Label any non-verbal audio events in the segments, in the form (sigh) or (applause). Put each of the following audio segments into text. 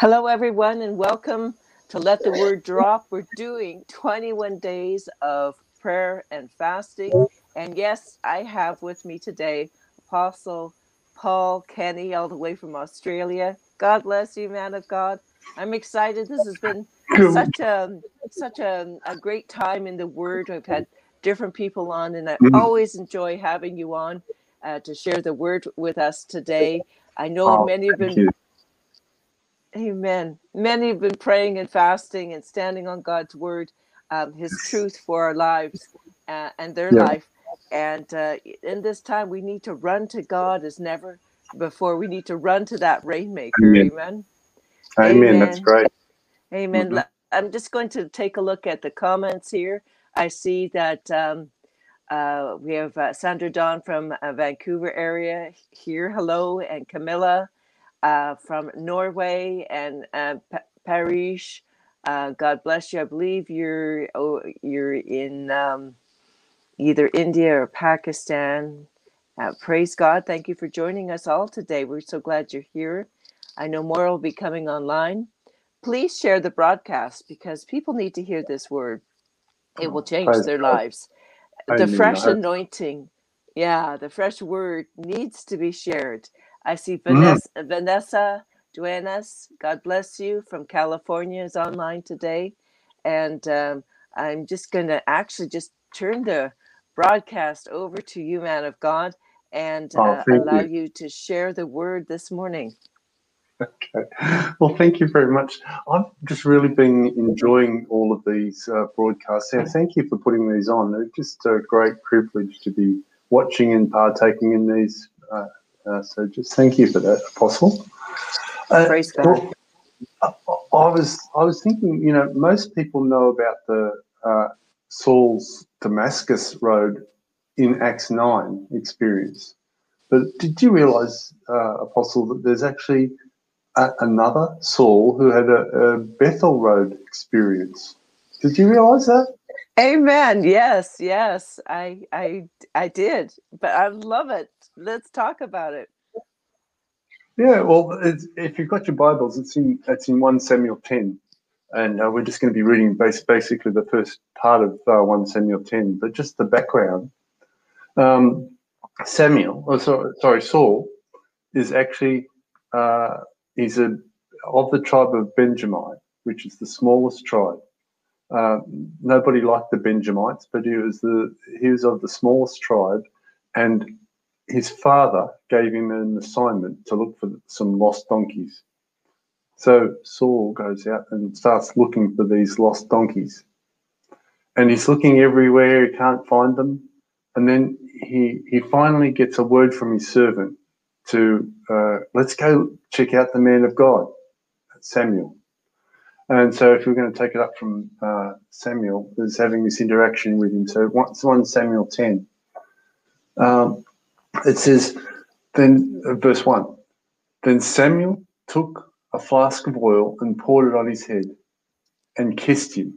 Hello, everyone, and welcome to Let the Word Drop. We're doing 21 days of prayer and fasting. And yes, I have with me today Apostle Paul Kenny, all the way from Australia. God bless you, man of God. I'm excited. This has been such a such a, a great time in the Word. I've had different people on, and I mm-hmm. always enjoy having you on uh, to share the Word with us today. I know oh, many have been. Amen. Many have been praying and fasting and standing on God's word, um, His truth for our lives uh, and their yeah. life. And uh, in this time, we need to run to God as never before. We need to run to that rainmaker. Amen. Amen. Amen. Amen. That's great. Amen. Mm-hmm. I'm just going to take a look at the comments here. I see that um, uh, we have uh, Sandra Dawn from uh, Vancouver area here. Hello, and Camilla uh, from Norway and uh, P- Parish. Uh, God bless you. I believe you're oh, you're in um, either India or Pakistan. Uh, praise God. Thank you for joining us all today. We're so glad you're here. I know more will be coming online. Please share the broadcast because people need to hear this word. It will change their lives. The fresh anointing, yeah, the fresh word needs to be shared. I see mm. Vanessa, mm. Vanessa Duenas, God bless you, from California is online today. And um, I'm just going to actually just turn the broadcast over to you, man of God, and oh, uh, allow you. you to share the word this morning. Okay. Well, thank you very much. I've just really been enjoying all of these uh, broadcasts. And thank you for putting these on. It's just a great privilege to be watching and partaking in these uh, uh, so just thank you for that, Apostle. Uh, Praise God. Well, I was I was thinking, you know, most people know about the uh, Saul's Damascus Road in Acts nine experience, but did you realise, uh, Apostle, that there's actually a, another Saul who had a, a Bethel Road experience? Did you realise that? Amen. Yes, yes, I, I, I did, but I love it. Let's talk about it. Yeah, well, if you've got your Bibles, it's in it's in one Samuel ten, and uh, we're just going to be reading base, basically the first part of uh, one Samuel ten, but just the background. Um, Samuel, oh, sorry, sorry, Saul, is actually uh, he's a of the tribe of Benjamin, which is the smallest tribe. Uh, nobody liked the Benjamites, but he was the he was of the smallest tribe, and his father gave him an assignment to look for some lost donkeys. So Saul goes out and starts looking for these lost donkeys, and he's looking everywhere. He can't find them, and then he he finally gets a word from his servant to uh, let's go check out the man of God, Samuel. And so, if we're going to take it up from uh, Samuel, is having this interaction with him. So, it's 1 Samuel 10. Um, it says, then, uh, verse 1 Then Samuel took a flask of oil and poured it on his head and kissed him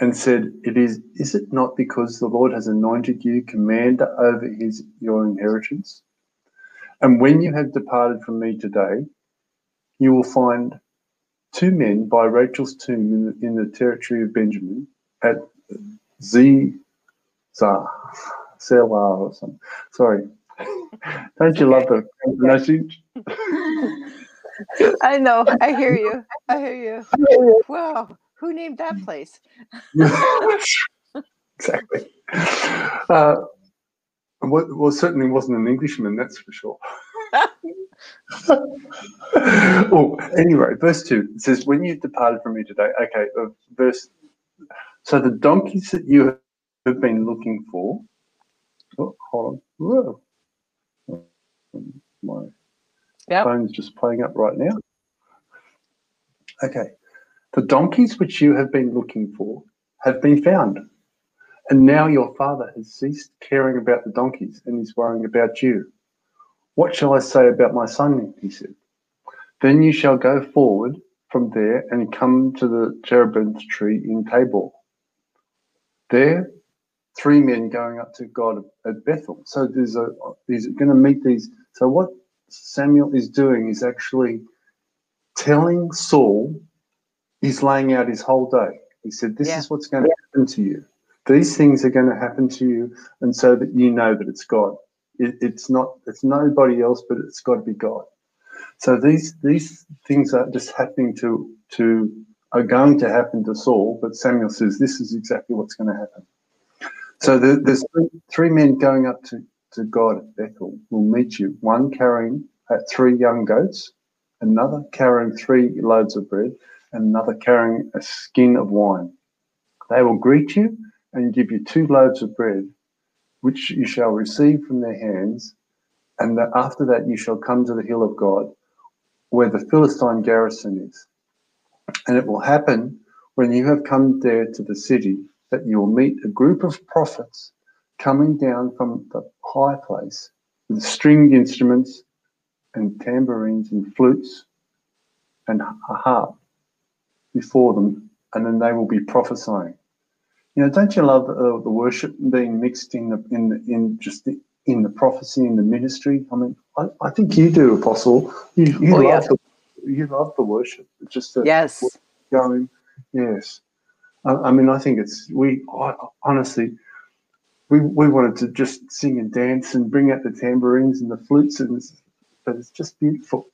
and said, It is, is it not because the Lord has anointed you commander over his your inheritance? And when you have departed from me today, you will find two men by Rachel's tomb in the, in the territory of Benjamin at Zizah, Selah or something. Sorry. (laughs) Don't you love the message? (laughs) I know. I hear you. I hear you. Wow. Who named that place? (laughs) exactly. Uh, well, certainly wasn't an Englishman, that's for sure. (laughs) oh, anyway, verse 2 says, When you departed from me today, okay, uh, verse. So the donkeys that you have been looking for. Oh, hold on. Whoa. My yep. phone's just playing up right now. Okay. The donkeys which you have been looking for have been found. And now your father has ceased caring about the donkeys and is worrying about you. What shall I say about my son? He said. Then you shall go forward from there and come to the terebinth tree in Tabor. There, three men going up to God at Bethel. So there's a he's going to meet these. So what Samuel is doing is actually telling Saul, he's laying out his whole day. He said, This Yeah. is what's going to happen to you. These things are going to happen to you, and so that you know that it's God. It, it's not. It's nobody else, but it's got to be God. So these these things are just happening to to are going to happen to Saul, but Samuel says this is exactly what's going to happen. So there, there's three, three men going up to, to God at Bethel will meet you. One carrying uh, three young goats, another carrying three loaves of bread, and another carrying a skin of wine. They will greet you and give you two loaves of bread, which you shall receive from their hands, and that after that you shall come to the hill of God, where the Philistine garrison is. And it will happen when you have come there to the city that you will meet a group of prophets coming down from the high place with stringed instruments and tambourines and flutes and a harp before them, and then they will be prophesying. You know, don't you love uh, the worship being mixed in the in the, in just the, in the prophecy in the ministry? I mean, I, I think you do, Apostle. You, you Oh, love yeah. the you love the worship. It's just Yes. going. Yes, I, I mean, I think it's we I, honestly. We, we wanted to just sing and dance and bring out the tambourines and the flutes, and but it's just beautiful.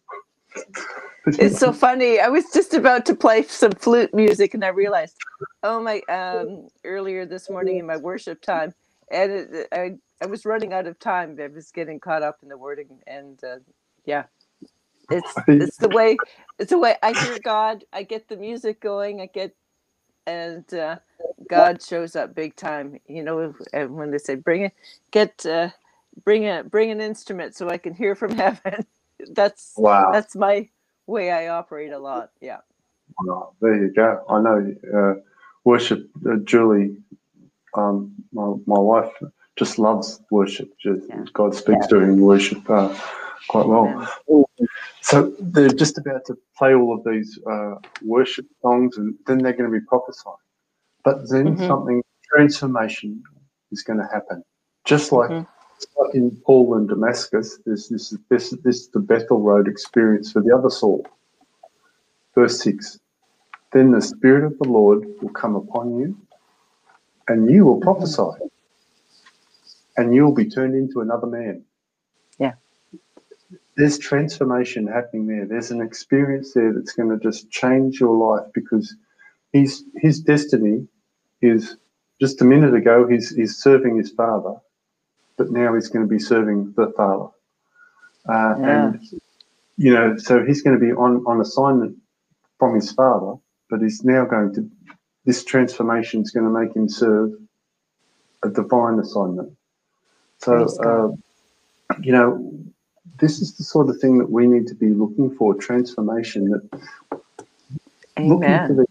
(laughs) It's so (laughs) funny. I was just about to play some flute music and I realized, oh my, um, earlier this morning in my worship time, and it, I, I was running out of time. I was getting caught up in the wording and, uh, yeah, it's, it's the way, it's the way I hear God. I get the music going. I get, and, uh, God shows up big time, you know, and when they say, bring it, get, uh, bring a, bring an instrument so I can hear from (laughs) heaven. That's, wow. that's my way I operate a lot. Yeah. Oh, there you go. I know uh, worship. Uh, Julie, um, my, my wife, just loves worship. Just, Yeah. God speaks to her in worship uh, quite well. So they're just about to play all of these uh, worship songs, and then they're going to be prophesying. But then Mhm. something transformation is going to happen, just like. Mhm. Like in Paul and Damascus, there's this, this, this the Bethel Road experience for the other Saul. Verse 6 Then the Spirit of the Lord will come upon you, and you will prophesy, and you will be turned into another man. Yeah. There's transformation happening there. There's an experience there that's going to just change your life because his, his destiny is just a minute ago, he's, he's serving his father, but now he's going to be serving the father. Uh, Yeah. And, you know, so he's going to be on, on assignment from his father, but he's now going to, this transformation is going to make him serve a divine assignment. So, uh, you know, this is the sort of thing that we need to be looking for transformation. That looking for, the,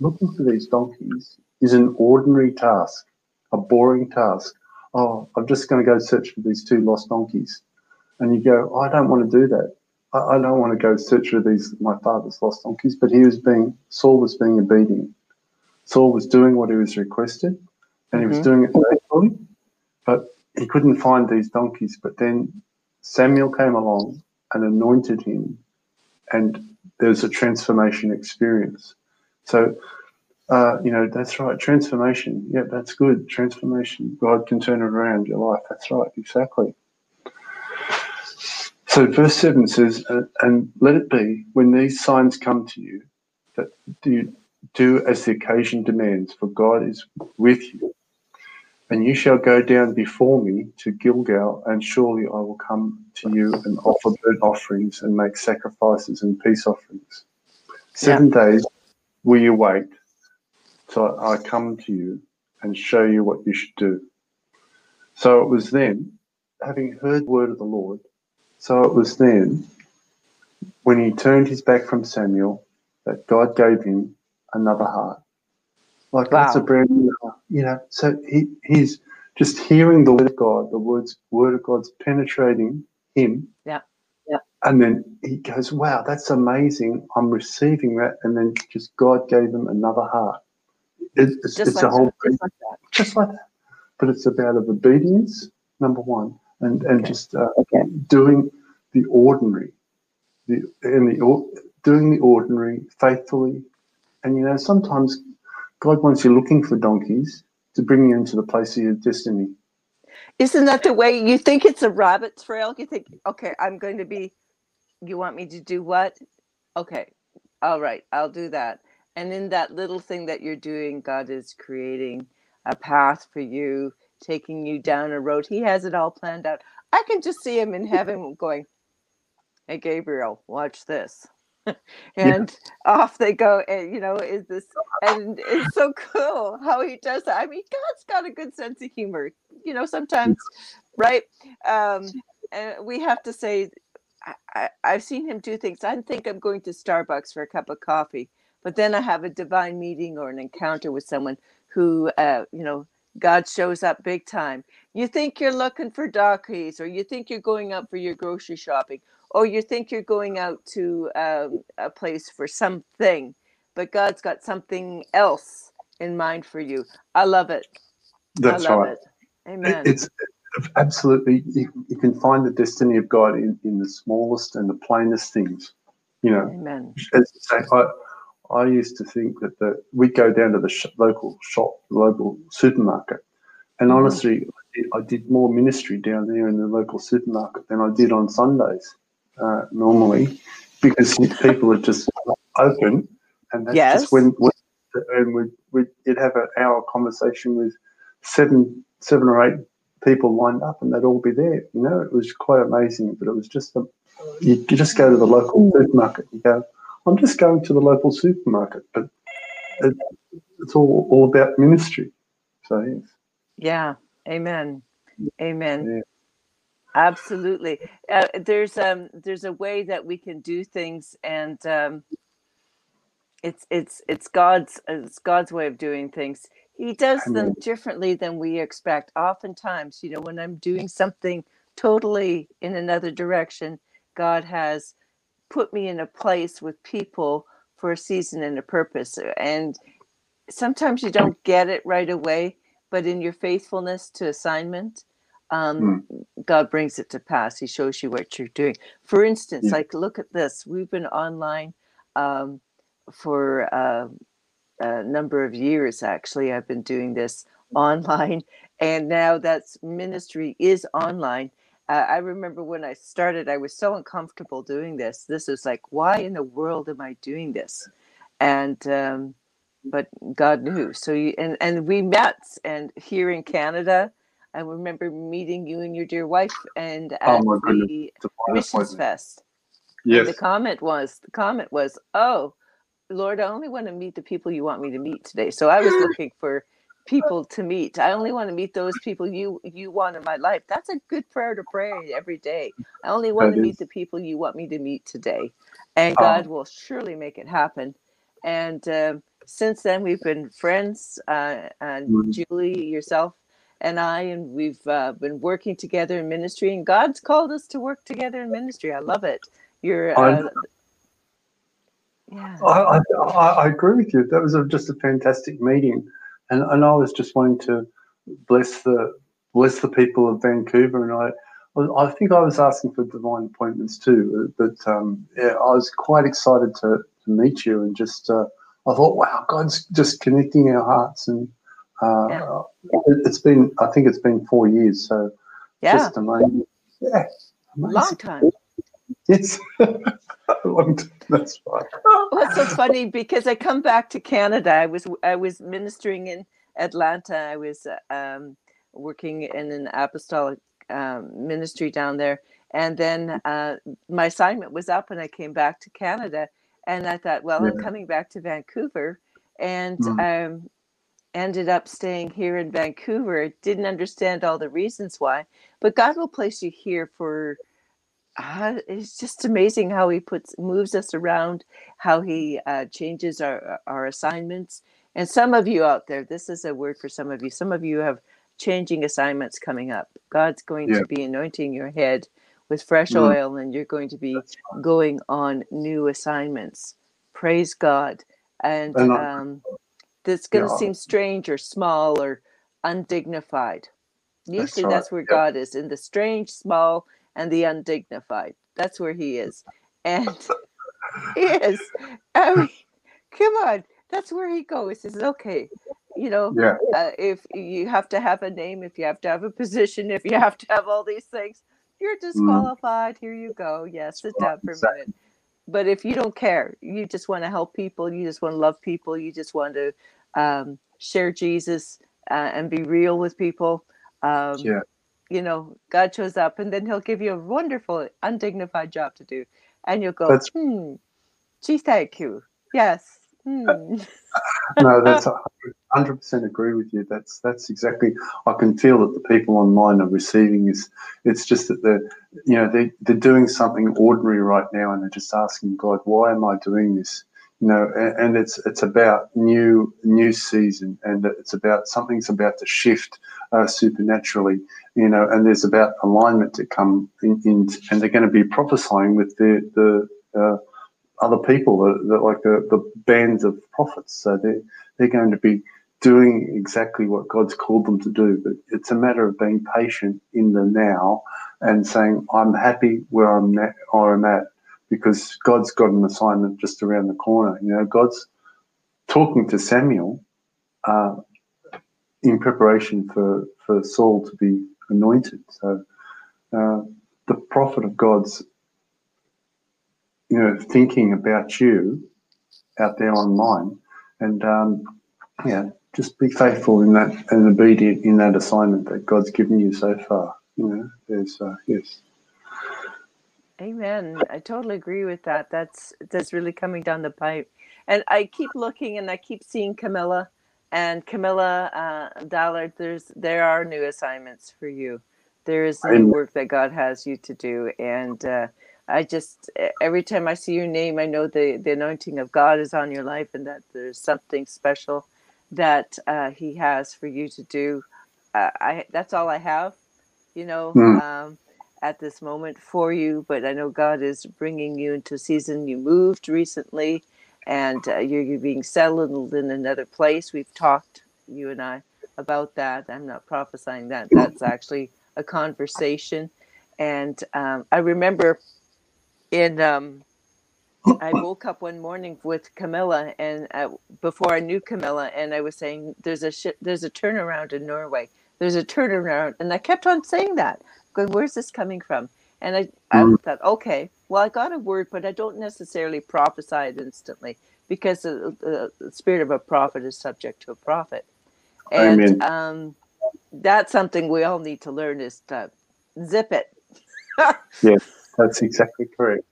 looking for these donkeys is an ordinary task, a boring task. Oh, I'm just going to go search for these two lost donkeys. And you go, I don't want to do that. I, I don't want to go search for these my father's lost donkeys. But he was being Saul was being obedient. Saul was doing what he was requested, and he was Mhm. doing it faithfully. But he couldn't find these donkeys. But then Samuel came along and anointed him, and there was a transformation experience. So, uh, you know, that's right. Transformation. Yeah, that's good. Transformation. God can turn it around your life. That's right. Exactly. So, verse 7 says, "Uh, And let it be when these signs come to you that you do as the occasion demands, for God is with you. And you shall go down before me to Gilgal, and surely I will come to you and offer burnt offerings and make sacrifices and peace offerings. Seven days will you wait till I come to you and show you what you should do. So it was then, having heard the word of the Lord, so it was then, when he turned his back from Samuel, that God gave him another heart. Like that's a brand new heart, you know. So he, he's just hearing the word of God, the words word of God's penetrating him. Yeah. Yeah. And then he goes, Wow, that's amazing. I'm receiving that. And then just God gave him another heart. It, it's Just it's like a whole that. Just like that. just like that. But it's about of obedience, number one, and and Okay. just uh, doing the ordinary, the and the doing the ordinary faithfully. And you know, sometimes God wants you looking for donkeys to bring you into the place of your destiny. Isn't that the way you think it's a rabbit trail? You think, okay, I'm going to be, you want me to do what? Okay, all right, I'll do that. And in that little thing that you're doing, God is creating a path for you, taking you down a road. He has it all planned out. I can just see him in heaven going, Hey, Gabriel, watch this. (laughs) and yeah. off they go. And, you know, is this, and it's so cool how he does that. I mean, God's got a good sense of humor, you know, sometimes, right? Um, and we have to say, I, have seen him do things. I think I'm going to Starbucks for a cup of coffee, but then I have a divine meeting or an encounter with someone who, uh, you know, God shows up big time. You think you're looking for donkeys, or you think you're going out for your grocery shopping, or you think you're going out to um, a place for something, but God's got something else in mind for you. I love it. That's I love right. It. Amen. It's absolutely you, you, can find the destiny of God in, in the smallest and the plainest things. You know, Amen. As I, say, I, I used to think that the, we'd go down to the sh- local shop, local supermarket, and mm-hmm. honestly, I did, I did, more ministry down there in the local supermarket than I did on Sundays uh, normally, because people are just open, and that's yes. just when, when and we we would have an hour conversation with seven seven or eight people lined up, and they'd all be there. You know, it was quite amazing. But it was just the, you, you just go to the local supermarket. You go, I'm just going to the local supermarket, but it, it's all all about ministry. So yes. Yeah. Amen. Amen. Yeah. Absolutely. Uh, there's um there's a way that we can do things, and um, it's it's it's God's it's God's way of doing things. He does them differently than we expect. Oftentimes, you know, when I'm doing something totally in another direction, God has put me in a place with people for a season and a purpose. And sometimes you don't get it right away, but in your faithfulness to assignment, um, mm. God brings it to pass. He shows you what you're doing. For instance, yeah. like look at this. We've been online um, for uh, a number of years. Actually, I've been doing this (laughs) online, and now that's ministry is online. Uh, I remember when I started, I was so uncomfortable doing this. This was like, why in the world am I doing this? And um, but God knew. So you and and we met, and here in Canada, I remember meeting you and your dear wife, and at oh the Missions Fest. Yes. And the comment was the comment was, "Oh, Lord, I only want to meet the people you want me to meet today." So I was looking for people to meet. I only want to meet those people you you want in my life. That's a good prayer to pray every day. I only want that to is. meet the people you want me to meet today, and oh. God will surely make it happen. And uh, since then, we've been friends. Uh, and mm-hmm. Julie, yourself, and I, and we've uh, been working together in ministry. And God's called us to work together in ministry. I love it. You're. Uh, yeah. I, I, I, agree with you. That was a, just a fantastic meeting, and and I was just wanting to bless the bless the people of Vancouver, and I. I think I was asking for divine appointments too, but um, yeah, I was quite excited to, to meet you and just uh, I thought, wow, God's just connecting our hearts and uh, yeah. it, has been, I think it's been four years. So yeah. just amazing. Yeah. Amazing. Long time. Yes. That's right. Well, it's so funny because I come back to Canada. I was I was ministering in Atlanta. I was um, working in an apostolic um, ministry down there, and then uh, my assignment was up, and I came back to Canada. And I thought, well, yeah. I'm coming back to Vancouver, and mm-hmm. um, ended up staying here in Vancouver. Didn't understand all the reasons why, but God will place you here for. Uh, it's just amazing how He puts moves us around, how He uh, changes our our assignments. And some of you out there, this is a word for some of you. Some of you have changing assignments coming up. God's going yeah. to be anointing your head with fresh mm. oil, and you're going to be going on new assignments. Praise God. And, um, (laughs) that's going to yeah. seem strange or small or undignified. Usually that's, right. that's where. God is in the strange, small, and the undignified. That's where He (laughs) is. And (laughs) he is. I mean, come on, that's where he goes. Says, okay, you know, Yeah. uh, if you have to have a name, if you have to have a position, if you have to have all these things, you're disqualified. Here you go. Yes, sit down for a minute. But if you don't care, you just want to help people, you just want to love people, you just want to um, share Jesus uh, and be real with people. Um, Yeah. You know, God shows up, and then He'll give you a wonderful, undignified job to do, and you'll go, That's- "Hmm, gee, thank you. Yes. Hmm. (laughs) no, that's a hundred percent agree with you. That's that's exactly. I can feel that the people online are receiving this. It's just that they're, you know, they they're doing something ordinary right now, and they're just asking God, why am I doing this? You know, and, and it's it's about new new season, and it's about something's about to shift uh, supernaturally. You know, and there's about alignment to come in, in and they're going to be prophesying with the the. Uh, other people, like the, the bands of prophets. So they're, they're going to be doing exactly what God's called them to do. But it's a matter of being patient in the now and saying, I'm happy where I'm, where I'm at because God's got an assignment just around the corner. You know, God's talking to Samuel uh, in preparation for, for Saul to be anointed. So uh, the prophet of God's you know, thinking about you out there online, and um, yeah, just be faithful in that and obedient in that assignment that God's given you so far. You know, there's uh, yes, Amen. I totally agree with that. That's that's really coming down the pipe. And I keep looking and I keep seeing Camilla and Camilla uh, Dallard. There's there are new assignments for you. There is new work that God has you to do, and uh, I just every time I see your name, I know the the anointing of God is on your life, and that there's something special that uh, He has for you to do. Uh, I that's all I have, you know. Mm. Um, at this moment for you, but I know God is bringing you into a season. You moved recently, and uh, you're, you're being settled in another place. We've talked, you and I, about that. I'm not prophesying that. That's actually a conversation. And um, I remember in um, I woke up one morning with Camilla, and uh, before I knew Camilla, and I was saying, "There's a sh- there's a turnaround in Norway. There's a turnaround," and I kept on saying that. Going, where's this coming from? And I, I Mm. thought, okay, well, I got a word, but I don't necessarily prophesy it instantly because the, the, the spirit of a prophet is subject to a prophet, and Amen. um, that's something we all need to learn is to zip it. (laughs) Yes, that's exactly correct.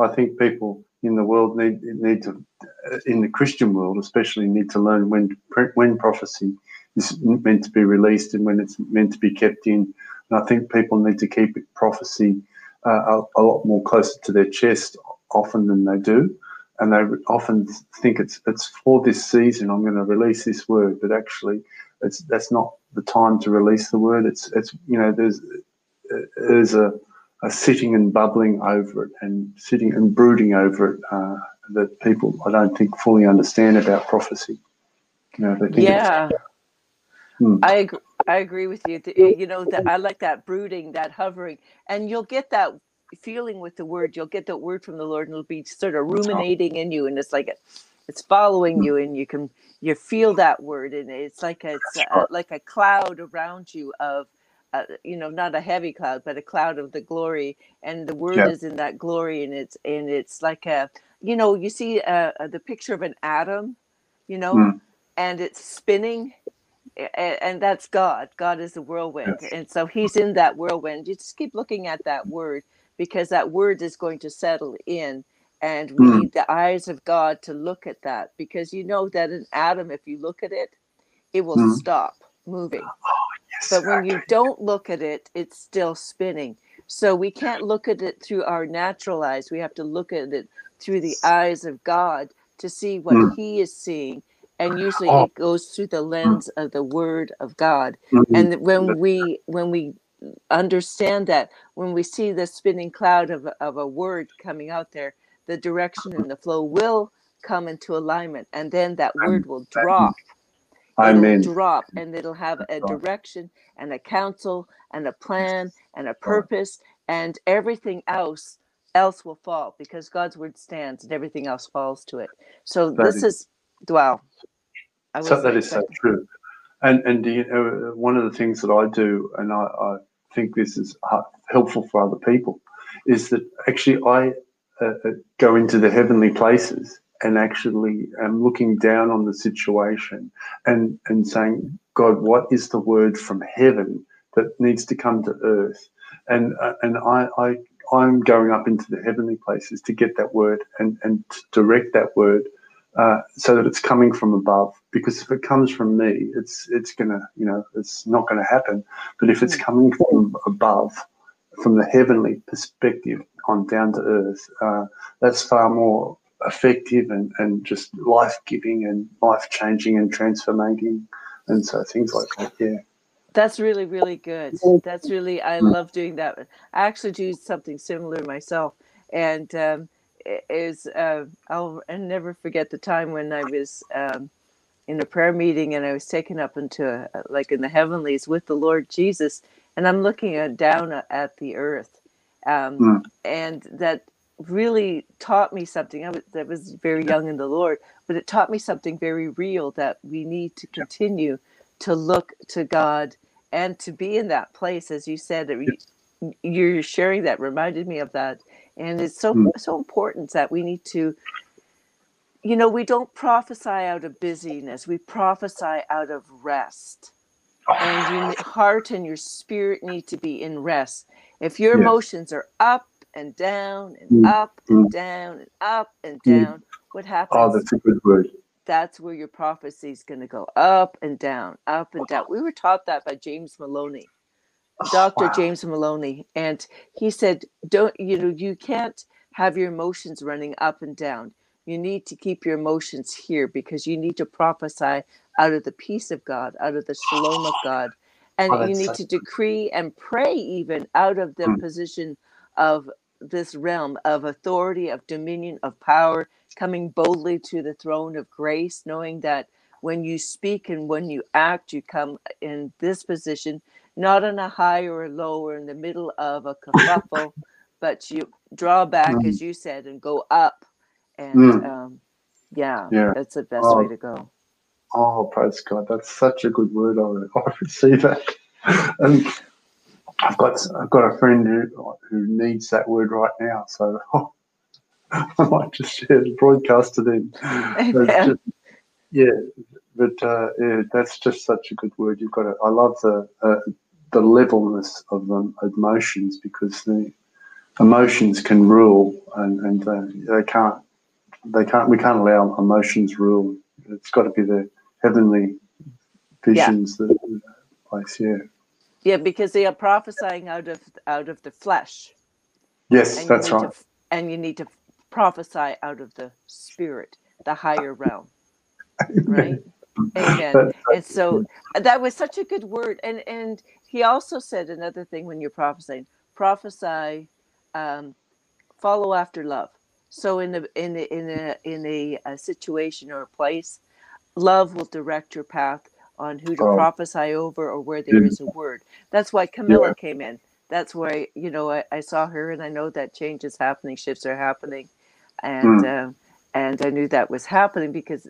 I think people in the world need need to, uh, in the Christian world especially, need to learn when when prophecy is meant to be released and when it's meant to be kept in. And I think people need to keep prophecy uh, a, a lot more closer to their chest often than they do, and they often think it's it's for this season. I'm going to release this word, but actually, it's that's not the time to release the word. It's it's you know there's there's a a sitting and bubbling over it and sitting and brooding over it uh, that people I don't think fully understand about prophecy. You know, they think it's- Yeah. Hmm. I agree, I agree with you. You know that I like that brooding, that hovering, and you'll get that feeling with the word. You'll get that word from the Lord, and it'll be sort of ruminating in you, and it's like it, it's following you, and you can you feel that word, and it's like a, it's a, like a cloud around you of. Uh, you know, not a heavy cloud, but a cloud of the glory, and the word Yeah. is in that glory, and it's and it's like a, you know, you see uh, uh, the picture of an atom, you know, Mm. and it's spinning, and that's God. God is the whirlwind. Yes. And so he's in that whirlwind. You just keep looking at that word because that word is going to settle in. And we Mm. need the eyes of God to look at that because you know that an atom, if you look at it, it will Mm. stop moving. Yes, But when you don't look at it, it's still spinning. So we can't look at it through our natural eyes. We have to look at it through the eyes of God to see what Mm. He is seeing. And usually Oh. it goes through the lens of the Word of God. Mm. And when we when we understand that, when we see the spinning cloud of, a- of a word coming out there, the direction and the flow will come into alignment. And then that word will drop I it'll drop and it'll have a direction and a counsel and a plan and a purpose and everything else else will fall because God's word stands and everything else falls to it. So this is- I So that is so true. And and you know, one of the things that I do, and I, I think this is uh, helpful for other people, is that actually I uh, uh, go into the heavenly places and actually am looking down on the situation and and saying, God, what is the word from heaven that needs to come to earth? And uh, and I, I I'm going up into the heavenly places to get that word and and to direct that word uh, so that it's coming from above. Because if it comes from me, it's it's gonna you know it's not gonna happen. But if it's Mm. coming from above, from the heavenly perspective on down to earth, uh, that's far more effective and, and just life giving and life changing and transforming. And so things like that, yeah. That's really, really good. That's really, I Mm. love doing that. I actually do something similar myself. And um, is, uh, I'll, I'll never forget the time when I was um, in a prayer meeting and I was taken up into, a, like in the heavenlies with the Lord Jesus. And I'm looking at, down at the earth. Um, Mm. And that really taught me something. I was, I was very young in the Lord, but it taught me something very real that we need to continue to look to God and to be in that place, as you said, that we- you're sharing that reminded me of that, and it's so Mm. so important that we need to, you know, we don't prophesy out of busyness; we prophesy out of rest, and your heart and your spirit need to be in rest. If your Yes. emotions are up and down and Mm. up and Mm. down and up and Mm. down, what happens? Oh, that's a good word. that's where your prophecy is going to go up and down, up and down. We were taught that by James Maloney, Dr. Wow. James Maloney, and he said, "Don't you know? You can't have your emotions running up and down. You need to keep your emotions here because you need to prophesy out of the peace of God, out of the shalom of God, and Oh, you need to decree and pray even out of the Mm. position of this realm of authority, of dominion, of power, coming boldly to the throne of grace, knowing that when you speak and when you act, you come in this position, not on a high or a low or in the middle of a kerfuffle, but you draw back, Mm. as you said, and go up. And Mm. um, yeah, Yeah. that's the best way Oh. to go. Oh, praise God. That's such a good word. I, (laughs) I receive that. And I've got I've got a friend who who needs that word right now. So (laughs) I might just share the broadcast to them. (laughs) Just- yeah, but uh, yeah, that's just such a good word. You've got to. I love the uh, the levelness of the emotions because the emotions can rule, and and uh, they can't. They can't. We can't allow emotions rule. It's got to be the heavenly visions that place. Yeah. Yeah, because they are prophesying out of out of the flesh. Yes, and that's right. to and you need to prophesy out of the spirit the higher realm (laughs) right amen and so that was such a good word and and he also said another thing when you're prophesying prophesy um, follow after love. So in a in a in a in a, a situation or a place love will direct your path on who to Oh. prophesy over or where there is a word. That's why camilla came in. That's why you know I, I saw her and i know that change is happening shifts are happening. And um, and i knew that was happening because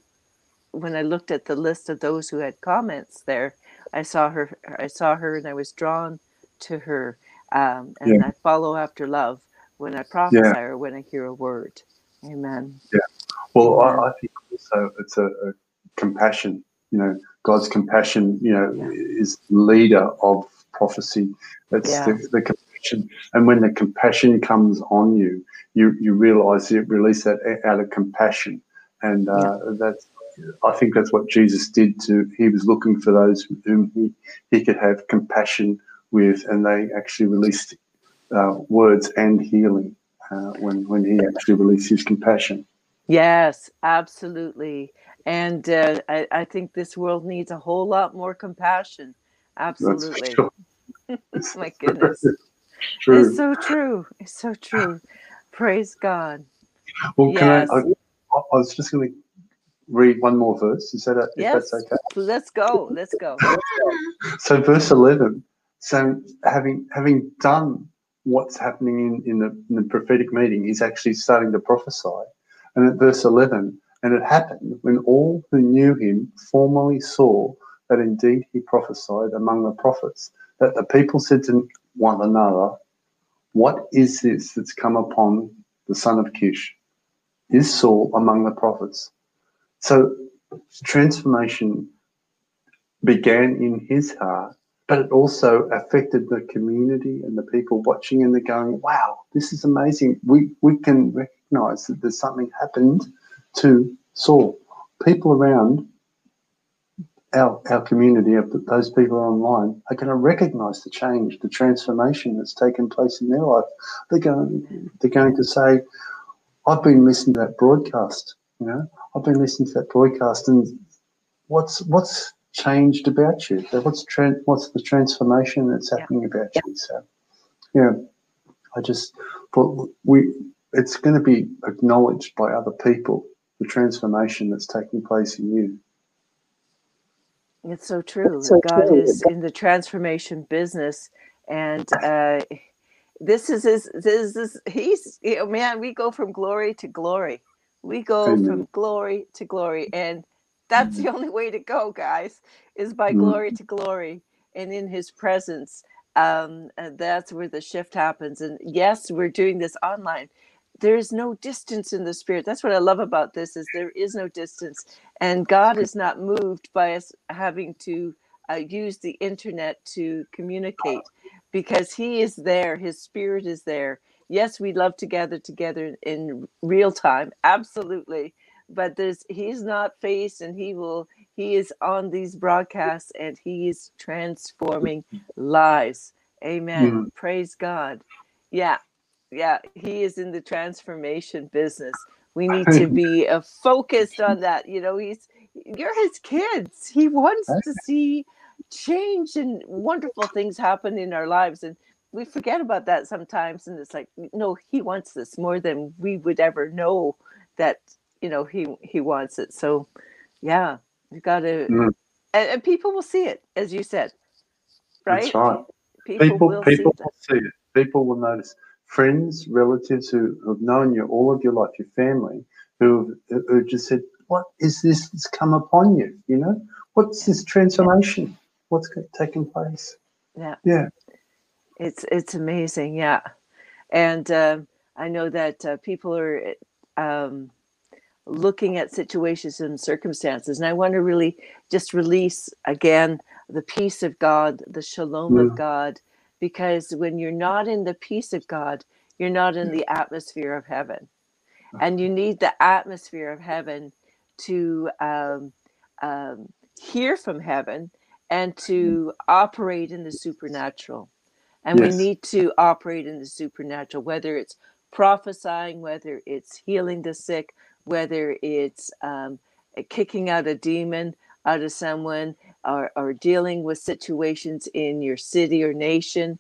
when i looked at the list of those who had comments there i saw her i saw her and i was drawn to her um, and i follow after love when i prophesy or when i hear a word amen Yeah. Well, Amen. I, I think also it's a, a compassion. You know, God's compassion. You know, Yeah. is leader of prophecy. That's Yeah. the, the compassion. And when the compassion comes on you, you you realize you release that out of compassion, and uh, that's. I think that's what Jesus did. To he was looking for those whom he he could have compassion with, and they actually released uh, words and healing uh, when when he actually released his compassion. Yes, absolutely. And uh, I, I think this world needs a whole lot more compassion. Absolutely. sure. (laughs) My goodness. (laughs) True. It's so true. It's so true. Praise God. well, can yes. I, I? I was just going to read one more verse. Is that a, Yes. if that's okay? Let's go. Let's go. (laughs) So, verse eleven. So, having having done what's happening in, in, the, in the prophetic meeting. He's actually starting to prophesy. And at verse 11, and it happened when all who knew him formerly saw that indeed he prophesied among the prophets, that the people said to one another, What is this that's come upon the son of Kish? Is Saul among the prophets? So transformation began in his heart, but it also affected the community and the people watching, and they're going, Wow, this is amazing. We, we can recognize that there's something happened to Saul. People around our, our community, those people online, are going to recognize the change, the transformation that's taken place in their life. They're going, they're going to say, I've been listening to that broadcast, you know, I've been listening to that broadcast and what's what's changed about you? What's tra- what's the transformation that's happening yeah. about you? So, yeah, I just thought we it's going to be acknowledged by other people the transformation that's taking place in you. It's so true. It's so God true. is in the transformation business, and uh, this is his. This is he's. You know, man, we go from glory to glory. We go Amen. from glory to glory, and that's the only way to go, guys. Is by mm. glory to glory, and in His presence. Um, and that's where the shift happens. And yes, we're doing this online, there is no distance in the spirit that's what i love about this is there is no distance and god is not moved by us having to uh, use the internet to communicate because he is there his spirit is there yes we love to gather together in real time absolutely but there's he's not faced and he will he is on these broadcasts and he is transforming lives amen mm-hmm. praise god yeah yeah, he is in the transformation business. We need to (laughs) be uh, focused on that. You know, he's you're his kids. He wants to see change and wonderful things happen in our lives, and we forget about that sometimes. And it's like, no, he wants this more than we would ever know that you know he he wants it. So, yeah, you got to, mm. and, and, people will see it, as you said, right? That's right. People, people will, people see, will see it. People will notice friends, relatives who have known you all of your life, your family, who who just said, "What is this that's come upon you? You know, what's this transformation? What's taking place?" Yeah, yeah, it's it's amazing. Yeah, and uh, I know that uh, people are um, looking at situations and circumstances, and I want to really just release again the peace of God, the shalom mm. of God because when you're not in the peace of God, you're not in the atmosphere of heaven. And you need the atmosphere of heaven to um, um, hear from heaven and to operate in the supernatural. And yes. we need to operate in the supernatural, whether it's prophesying, whether it's healing the sick, whether it's um, kicking out a demon out of someone, or, or dealing with situations in your city or nation,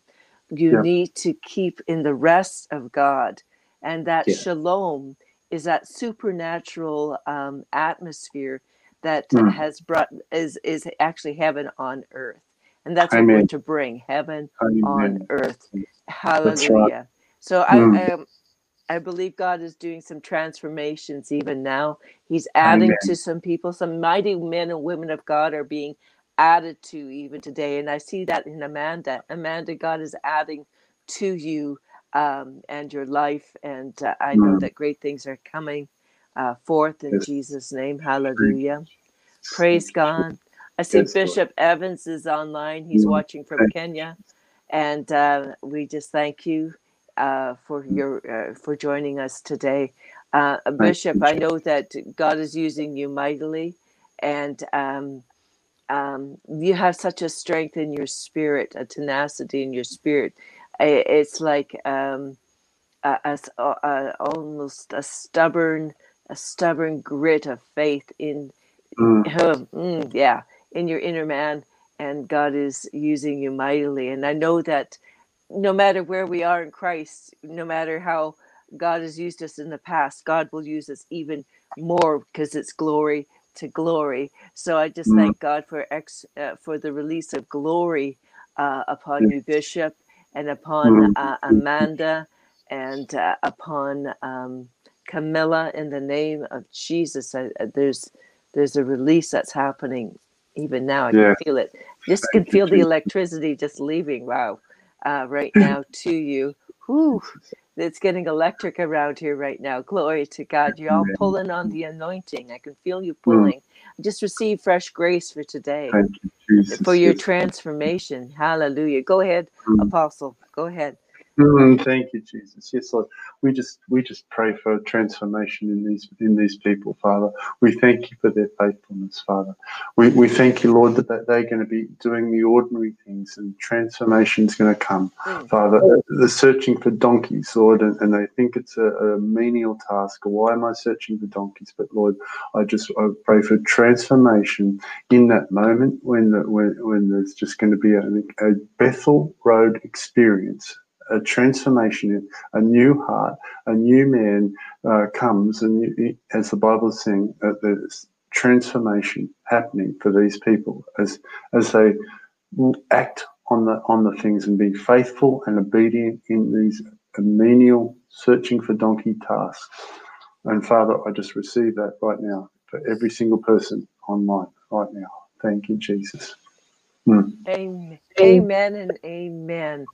you yeah. need to keep in the rest of God. And that yeah. shalom is that supernatural um, atmosphere that mm. has brought is is actually heaven on earth. And that's Amen. what we're to bring heaven Amen. on earth. Hallelujah. Right. So mm. I, um, I believe God is doing some transformations even now. He's adding Amen. to some people. Some mighty men and women of God are being added to even today. And I see that in Amanda. Amanda, God is adding to you um, and your life. And uh, I know mm. that great things are coming uh, forth in yes. Jesus' name. Hallelujah. Praise God. I see Bishop. Evans is online. He's mm. watching from Kenya. And uh, we just thank you uh, for mm. your uh, for joining us today. Uh, Bishop, I know that God is using you mightily, and um, um, you have such a strength in your spirit, a tenacity in your spirit. It's like um, a, a, a, almost a stubborn, a stubborn grit of faith in, mm. mm, yeah, in your inner man, and God is using you mightily. And I know that no matter where we are in Christ, no matter how God has used us in the past, God will use us even more because it's glory to glory. So I just mm. thank God for ex uh, for the release of glory uh, upon you, Bishop, and upon Mm. uh, Amanda and uh, upon um, Camilla in the name of Jesus. I, I- there's there's a release that's happening even now. I Yeah. can feel it. Just can feel the electricity just leaving. Wow, uh, right (laughs) now to you. Whew, it's getting electric around here right now. Glory to God. You're all pulling on the anointing. I can feel you Mm. pulling. Just receive fresh grace for today, Thank you, Jesus. for your transformation. Hallelujah. Go ahead, Mm. Apostle. Go ahead. Mm, thank you, Jesus. Yes, Lord. We just we just pray for transformation in these in these people, Father. We thank you for their faithfulness, Father. We, we thank you, Lord, that, that they're going to be doing the ordinary things and transformation is going to come, Mm. Father. They're searching for donkeys, Lord, and, and they think it's a, a menial task. Why am I searching for donkeys? But Lord, I just I pray for transformation in that moment when the, when when there's just going to be a, a Bethel Road experience a transformation, a new heart, a new man uh, comes, and you, as the Bible is saying, uh, there's transformation happening for these people as as they act on the on the things and be faithful and obedient in these menial searching for donkey tasks. And Father, I just receive that right now for every single person online right now. Thank you, Jesus. Amen. Amen and amen.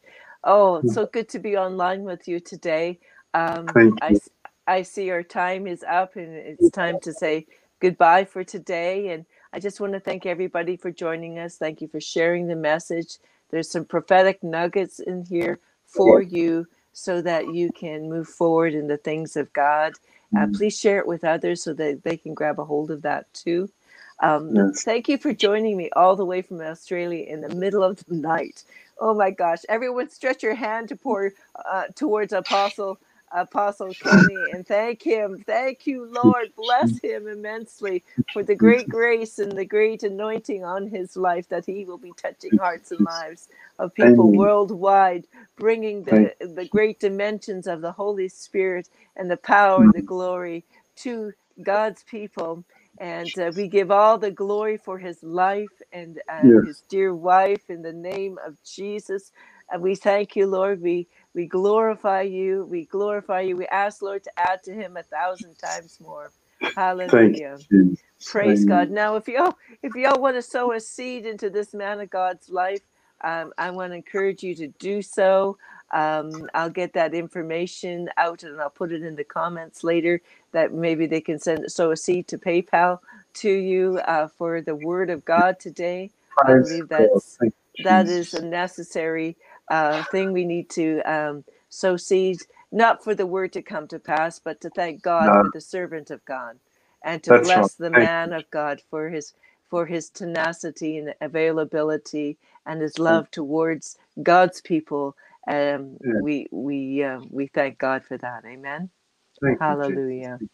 Oh, it's so good to be online with you today. Um, I, you. s- I see our time is up and it's time to say goodbye for today. And I just want to thank everybody for joining us. Thank you for sharing the message. There's some prophetic nuggets in here for you so that you can move forward in the things of God. Uh, Mm. please share it with others so that they can grab a hold of that too. Um. Thank you for joining me all the way from Australia in the middle of the night. Oh my gosh! Everyone, stretch your hand to pour uh, towards Apostle Apostle Kenny and thank him. Thank you, Lord. Bless him immensely for the great grace and the great anointing on his life that he will be touching hearts and lives of people Amen. worldwide, bringing the the great dimensions of the Holy Spirit and the power and the glory to God's people. And uh, we give all the glory for his life and uh, Yes. his dear wife in the name of Jesus. And we thank you, Lord. We we glorify you. We glorify you. We ask, Lord, to add to him a thousand times more. Thank Hallelujah. you, Praise Amen. God. Now, if y'all if y'all want to sow a seed into this man of God's life, um, I want to encourage you to do so. Um, I'll get that information out and I'll put it in the comments later. That maybe they can send sow a seed to PayPal to you uh, for the Word of God today. I believe that's that is a necessary uh, thing we need to um, sow seeds, not for the word to come to pass, but to thank God No, for the servant of God, and to that's right. bless the man of God for his for his tenacity and availability and his love towards God's people. Um, Yeah. we we uh, we thank God for that. Amen. Thank Hallelujah. Jesus.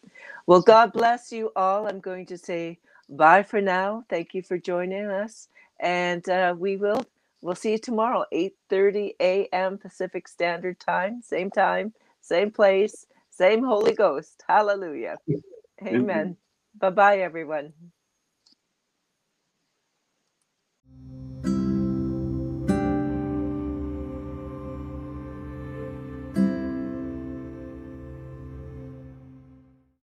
Well, God bless you all. I'm going to say bye for now. Thank you for joining us, and uh, we will we'll see you tomorrow, 8:30 a.m. Pacific Standard Time, same time, same place, same Holy Ghost. Hallelujah. Amen. Amen. Bye bye, everyone.